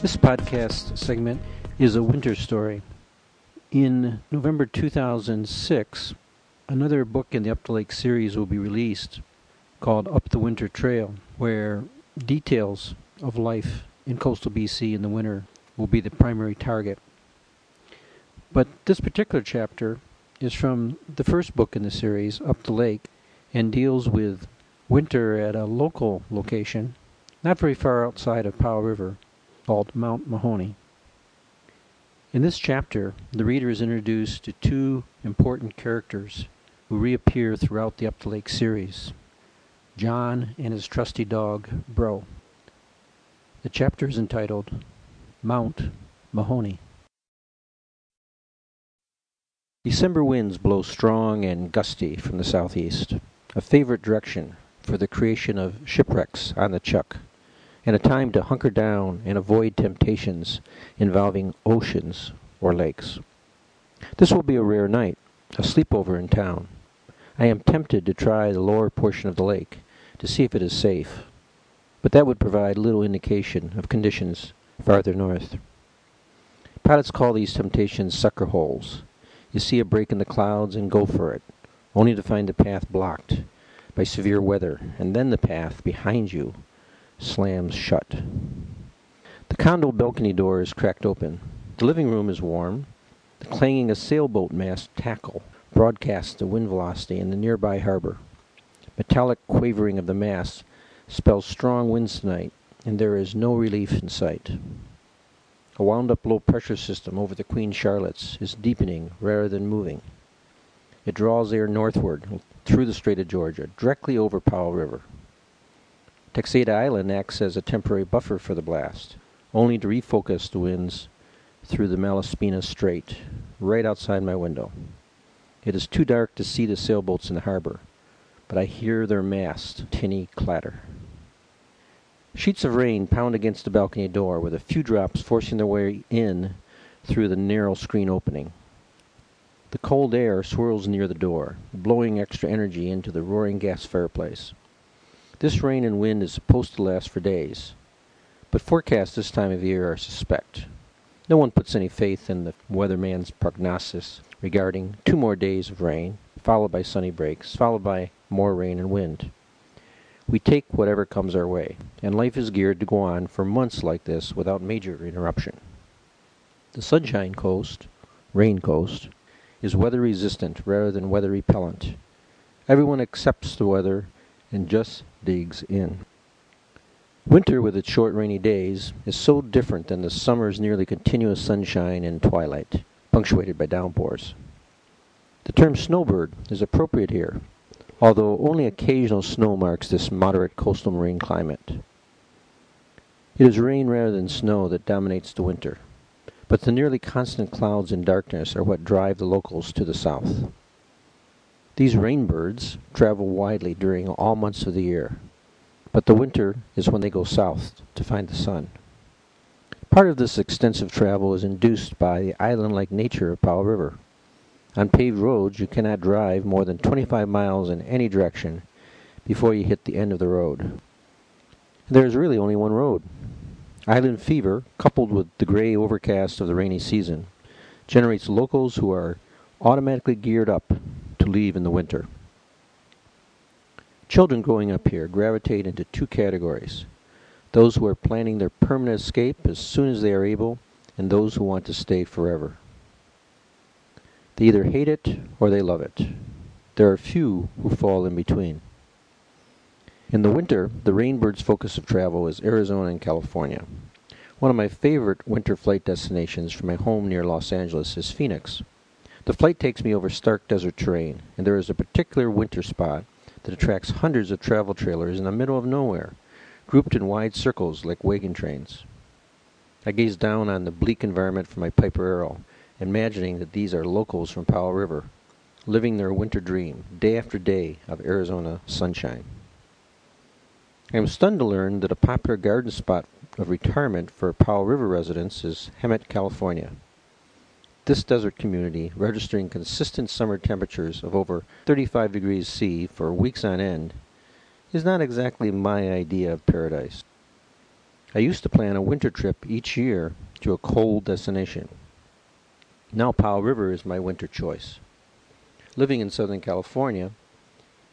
This podcast segment is a winter story. In November 2006, another book in the Up the Lake series will be released called Up the Winter Trail, where details of life in coastal BC in the winter will be the primary target. But this particular chapter is from the first book in the series, Up the Lake, and deals with winter at a local location, not very far outside of Powell River, called Mount Mahoney. In this chapter, the reader is introduced to two important characters who reappear throughout the Up the Lake series John and his trusty dog, Bro. The chapter is entitled Mount Mahoney. December winds blow strong and gusty from the southeast, a favorite direction for the creation of shipwrecks on the Chuck and a time to hunker down and avoid temptations involving oceans or lakes. This will be a rare night, a sleepover in town. I am tempted to try the lower portion of the lake to see if it is safe, but that would provide little indication of conditions farther north. Pilots call these temptations sucker holes. You see a break in the clouds and go for it, only to find the path blocked by severe weather, and then the path behind you slams shut. The condo balcony door is cracked open. The living room is warm. The clanging of sailboat mast tackle broadcasts the wind velocity in the nearby harbor. Metallic quavering of the masts spells strong winds tonight, and there is no relief in sight. A wound up low pressure system over the Queen Charlottes is deepening rather than moving. It draws air northward through the Strait of Georgia, directly over Powell River. Texada Island acts as a temporary buffer for the blast, only to refocus the winds through the Malaspina Strait, right outside my window. It is too dark to see the sailboats in the harbor, but I hear their masts tinny clatter. Sheets of rain pound against the balcony door, with a few drops forcing their way in through the narrow screen opening. The cold air swirls near the door, blowing extra energy into the roaring gas fireplace. This rain and wind is supposed to last for days, but forecasts this time of year are suspect. No one puts any faith in the weatherman's prognosis regarding two more days of rain, followed by sunny breaks, followed by more rain and wind. We take whatever comes our way, and life is geared to go on for months like this without major interruption. The Sunshine Coast, Rain Coast, is weather resistant rather than weather repellent. Everyone accepts the weather and just digs in. Winter, with its short rainy days, is so different than the summer's nearly continuous sunshine and twilight, punctuated by downpours. The term snowbird is appropriate here, although only occasional snow marks this moderate coastal marine climate. It is rain rather than snow that dominates the winter, but the nearly constant clouds and darkness are what drive the locals to the south. These rainbirds travel widely during all months of the year, but the winter is when they go south to find the sun. Part of this extensive travel is induced by the island-like nature of Powell River. On paved roads, you cannot drive more than 25 miles in any direction before you hit the end of the road. There is really only one road. Island fever, coupled with the gray overcast of the rainy season, generates locals who are automatically geared up to leave in the winter. Children growing up here gravitate into two categories those who are planning their permanent escape as soon as they are able, and those who want to stay forever. They either hate it or they love it. There are few who fall in between. In the winter, the Rainbird's focus of travel is Arizona and California. One of my favorite winter flight destinations from my home near Los Angeles is Phoenix. The flight takes me over stark desert terrain, and there is a particular winter spot that attracts hundreds of travel trailers in the middle of nowhere, grouped in wide circles like wagon trains. I gaze down on the bleak environment from my Piper Arrow, imagining that these are locals from Powell River, living their winter dream, day after day of Arizona sunshine. I am stunned to learn that a popular garden spot of retirement for Powell River residents is Hemet, California. This desert community, registering consistent summer temperatures of over 35 degrees C for weeks on end, is not exactly my idea of paradise. I used to plan a winter trip each year to a cold destination. Now Powell River is my winter choice. Living in Southern California,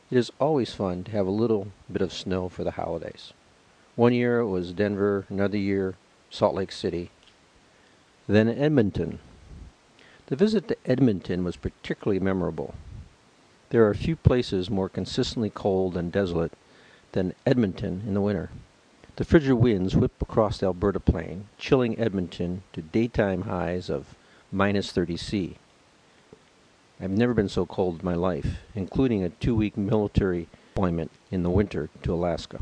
it is always fun to have a little bit of snow for the holidays. One year it was Denver, another year Salt Lake City, then Edmonton. The visit to Edmonton was particularly memorable. There are few places more consistently cold and desolate than Edmonton in the winter. The frigid winds whip across the Alberta plain, chilling Edmonton to daytime highs of minus 30 C. I've never been so cold in my life, including a two week military deployment in the winter to Alaska.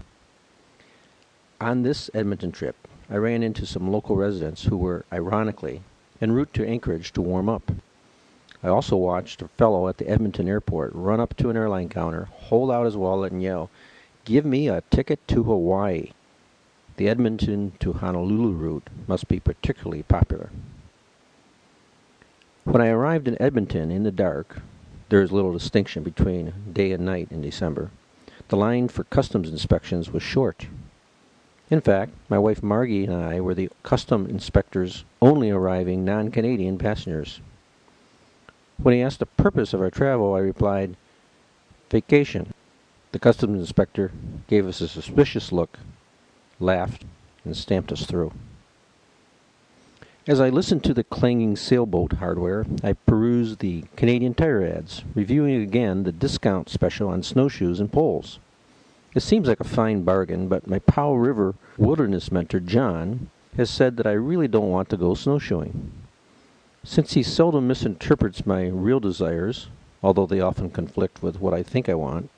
On this Edmonton trip, I ran into some local residents who were, ironically, en route to Anchorage to warm up. I also watched a fellow at the Edmonton airport run up to an airline counter, hold out his wallet, and yell, Give me a ticket to Hawaii. The Edmonton to Honolulu route must be particularly popular. When I arrived in Edmonton in the dark, there is little distinction between day and night in December. The line for customs inspections was short. In fact, my wife Margie and I were the custom inspectors only arriving non Canadian passengers. When he asked the purpose of our travel, I replied, Vacation. The customs inspector gave us a suspicious look laughed, and stamped us through. As I listened to the clanging sailboat hardware, I perused the Canadian Tire ads, reviewing again the discount special on snowshoes and poles. It seems like a fine bargain, but my Powell River wilderness mentor, John, has said that I really don't want to go snowshoeing. Since he seldom misinterprets my real desires, although they often conflict with what I think I want,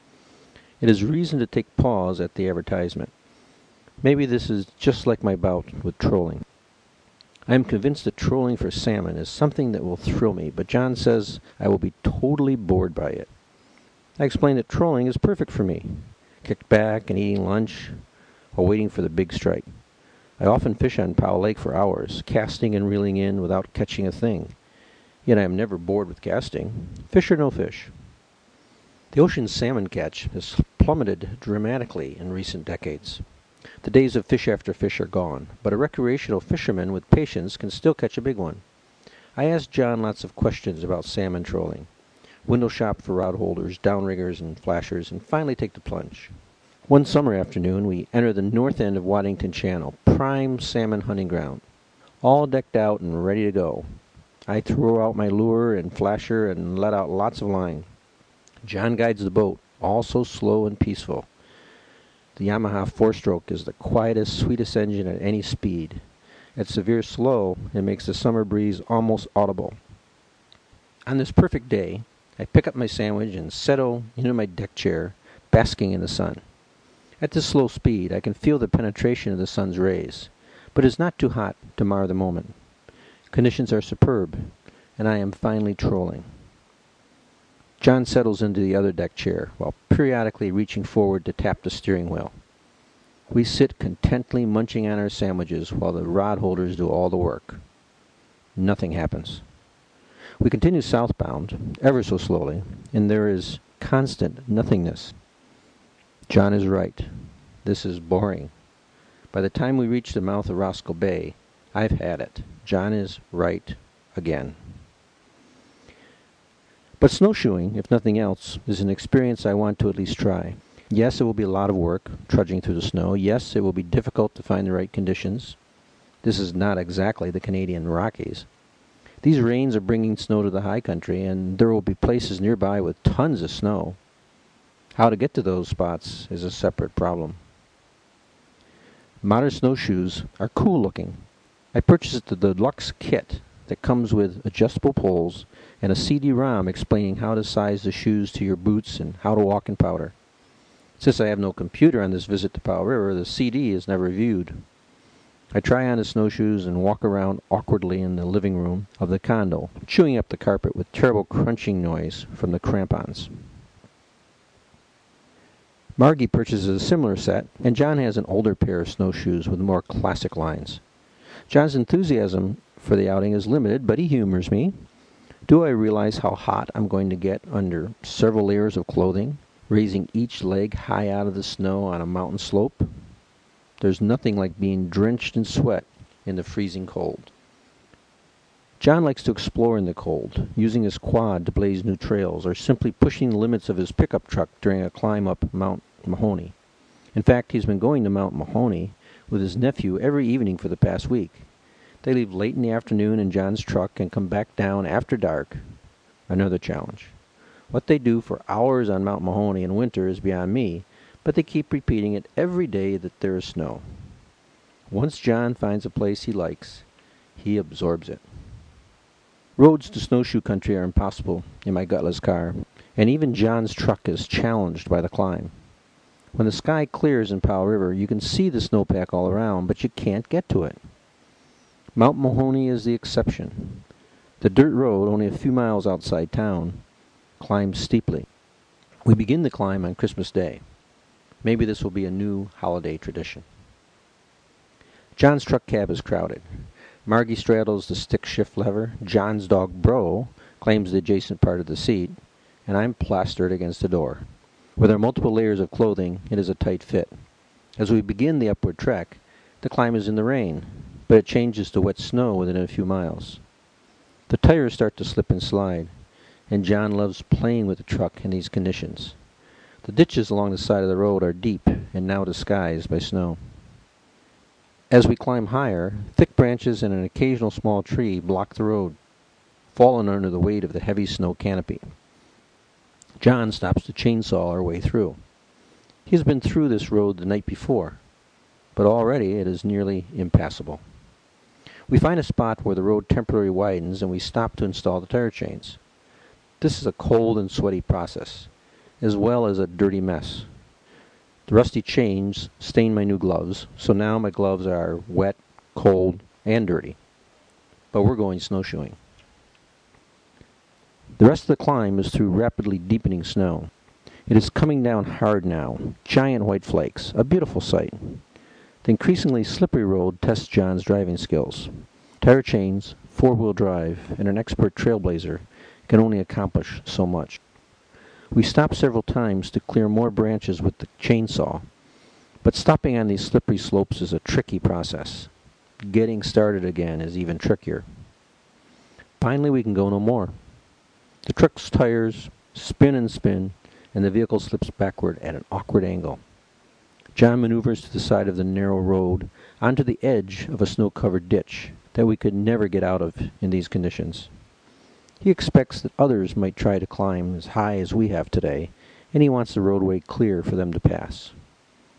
it is reason to take pause at the advertisement. Maybe this is just like my bout with trolling. I am convinced that trolling for salmon is something that will thrill me, but John says I will be totally bored by it. I explain that trolling is perfect for me. Kicked back and eating lunch while waiting for the big strike. I often fish on Powell Lake for hours, casting and reeling in without catching a thing. Yet I am never bored with casting, fish or no fish. The ocean salmon catch has plummeted dramatically in recent decades. The days of fish after fish are gone, but a recreational fisherman with patience can still catch a big one. I asked John lots of questions about salmon trolling, window shop for rod holders, downriggers, and flashers, and finally take the plunge. One summer afternoon we enter the north end of Waddington Channel, prime salmon hunting ground, all decked out and ready to go. I throw out my lure and flasher and let out lots of line. John guides the boat, all so slow and peaceful. The Yamaha four-stroke is the quietest, sweetest engine at any speed. At severe slow, it makes the summer breeze almost audible. On this perfect day, I pick up my sandwich and settle into my deck chair, basking in the sun. At this slow speed, I can feel the penetration of the sun's rays, but it is not too hot to mar the moment. Conditions are superb, and I am finally trolling. John settles into the other deck chair, while periodically reaching forward to tap the steering wheel. We sit contentedly munching on our sandwiches while the rod holders do all the work. Nothing happens. We continue southbound, ever so slowly, and there is constant nothingness. John is right. This is boring. By the time we reach the mouth of Roscoe Bay, I've had it. John is right again. But snowshoeing, if nothing else, is an experience I want to at least try. Yes, it will be a lot of work, trudging through the snow. Yes, it will be difficult to find the right conditions. This is not exactly the Canadian Rockies. These rains are bringing snow to the high country, and there will be places nearby with tons of snow. How to get to those spots is a separate problem. Modern snowshoes are cool looking. I purchased the deluxe kit that comes with adjustable poles and a CD-ROM explaining how to size the shoes to your boots and how to walk in powder. Since I have no computer on this visit to Powell River, the CD is never viewed. I try on the snowshoes and walk around awkwardly in the living room of the condo, chewing up the carpet with terrible crunching noise from the crampons. Margie purchases a similar set, and John has an older pair of snowshoes with more classic lines. John's enthusiasm for the outing is limited, but he humors me. Do I realize how hot I'm going to get under several layers of clothing, raising each leg high out of the snow on a mountain slope. There's nothing like being drenched in sweat in the freezing cold. John likes to explore in the cold, using his quad to blaze new trails, or simply pushing the limits of his pickup truck during a climb up Mount Mahoney. In fact, he's been going to Mount Mahoney with his nephew every evening for the past week. They leave late in the afternoon in John's truck and come back down after dark. Another challenge. What they do for hours on Mount Mahoney in winter is beyond me, but they keep repeating it every day that there is snow. Once John finds a place he likes, he absorbs it. Roads to snowshoe country are impossible in my gutless car, and even John's truck is challenged by the climb. When the sky clears in Powell River, you can see the snowpack all around, but you can't get to it. Mount Mahoney is the exception. The dirt road, only a few miles outside town, climbs steeply. We begin the climb on Christmas Day. Maybe this will be a new holiday tradition. John's truck cab is crowded. Margie straddles the stick shift lever, John's dog Bro claims the adjacent part of the seat, and I'm plastered against the door. With our multiple layers of clothing, it is a tight fit. As we begin the upward trek, the climb is in the rain, but it changes to wet snow within a few miles. The tires start to slip and slide, and John loves playing with the truck in these conditions. The ditches along the side of the road are deep and now disguised by snow. As we climb higher, thick branches and an occasional small tree block the road, fallen under the weight of the heavy snow canopy. John stops to chainsaw our way through. He has been through this road the night before, but already it is nearly impassable. We find a spot where the road temporarily widens and we stop to install the tire chains. This is a cold and sweaty process, as well as a dirty mess. The rusty chains stain my new gloves, so now my gloves are wet, cold, and dirty. But we're going snowshoeing. The rest of the climb is through rapidly deepening snow. It is coming down hard now, giant white flakes, a beautiful sight. The increasingly slippery road tests John's driving skills. Tire chains, four-wheel drive, and an expert trailblazer can only accomplish so much. We stop several times to clear more branches with the chainsaw, but stopping on these slippery slopes is a tricky process. Getting started again is even trickier. Finally, we can go no more. The truck's tires spin and spin, and the vehicle slips backward at an awkward angle. John maneuvers to the side of the narrow road onto the edge of a snow-covered ditch that we could never get out of in these conditions. He expects that others might try to climb as high as we have today, and he wants the roadway clear for them to pass.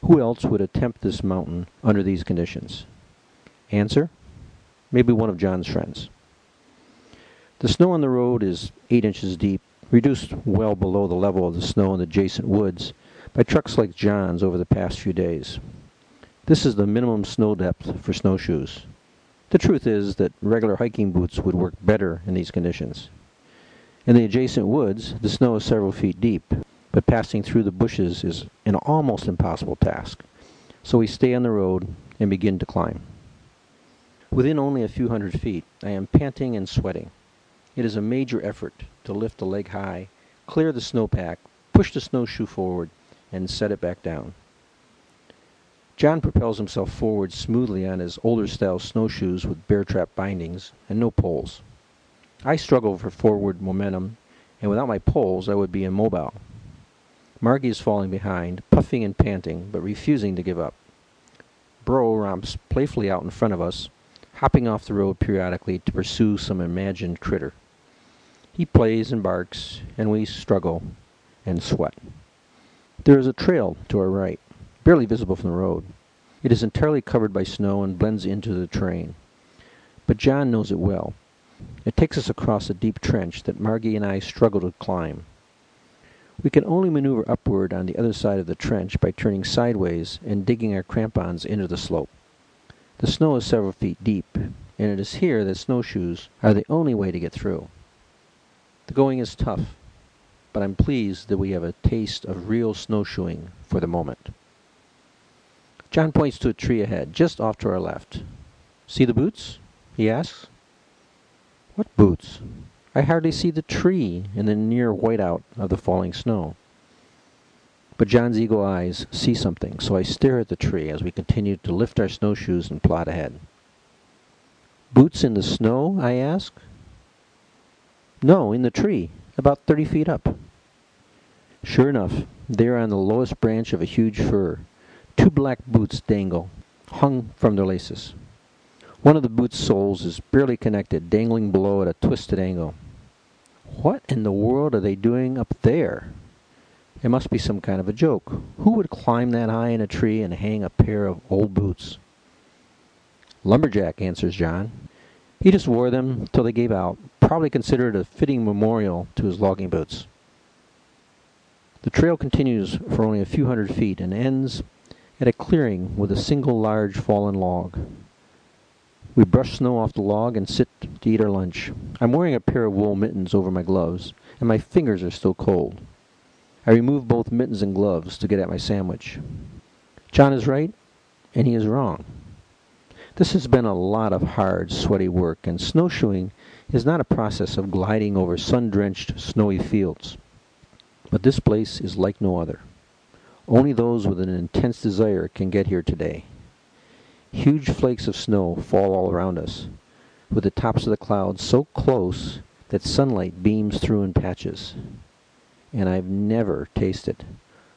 Who else would attempt this mountain under these conditions? Answer? Maybe one of John's friends. The snow on the road is eight inches deep, reduced well below the level of the snow in the adjacent woods by trucks like John's over the past few days. This is the minimum snow depth for snowshoes. The truth is that regular hiking boots would work better in these conditions. In the adjacent woods, the snow is several feet deep, but passing through the bushes is an almost impossible task. So we stay on the road and begin to climb. Within only a few hundred feet, I am panting and sweating. It is a major effort to lift the leg high, clear the snowpack, push the snowshoe forward, and set it back down. John propels himself forward smoothly on his older style snowshoes with bear trap bindings and no poles. I struggle for forward momentum, and without my poles I would be immobile. Margie is falling behind, puffing and panting, but refusing to give up. Bro romps playfully out in front of us, hopping off the road periodically to pursue some imagined critter. He plays and barks, and we struggle and sweat. There is a trail to our right barely visible from the road. It is entirely covered by snow and blends into the terrain. But John knows it well. It takes us across a deep trench that Margie and I struggle to climb. We can only maneuver upward on the other side of the trench by turning sideways and digging our crampons into the slope. The snow is several feet deep, and it is here that snowshoes are the only way to get through. The going is tough, but I'm pleased that we have a taste of real snowshoeing for the moment. John points to a tree ahead, just off to our left. See the boots? he asks. What boots? I hardly see the tree in the near whiteout of the falling snow. But John's eagle eyes see something, so I stare at the tree as we continue to lift our snowshoes and plod ahead. Boots in the snow? I ask. No, in the tree, about thirty feet up. Sure enough, there on the lowest branch of a huge fir, two black boots dangle, hung from their laces. One of the boot's soles is barely connected, dangling below at a twisted angle. What in the world are they doing up there? It must be some kind of a joke. Who would climb that high in a tree and hang a pair of old boots? Lumberjack, answers John. He just wore them till they gave out, probably considered a fitting memorial to his logging boots. The trail continues for only a few hundred feet and ends at a clearing with a single large fallen log. We brush snow off the log and sit to eat our lunch. I'm wearing a pair of wool mittens over my gloves, and my fingers are still cold. I remove both mittens and gloves to get at my sandwich. John is right, and he is wrong. This has been a lot of hard, sweaty work, and snowshoeing is not a process of gliding over sun-drenched, snowy fields. But this place is like no other. Only those with an intense desire can get here today. Huge flakes of snow fall all around us, with the tops of the clouds so close that sunlight beams through in patches. And I've never tasted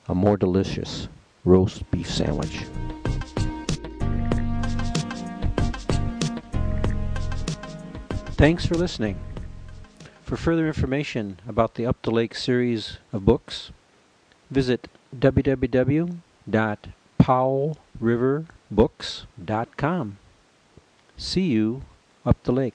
a more delicious roast beef sandwich. Thanks for listening. For further information about the Up the Lake series of books, visit www.powellriverbooks.com. See you up the lake.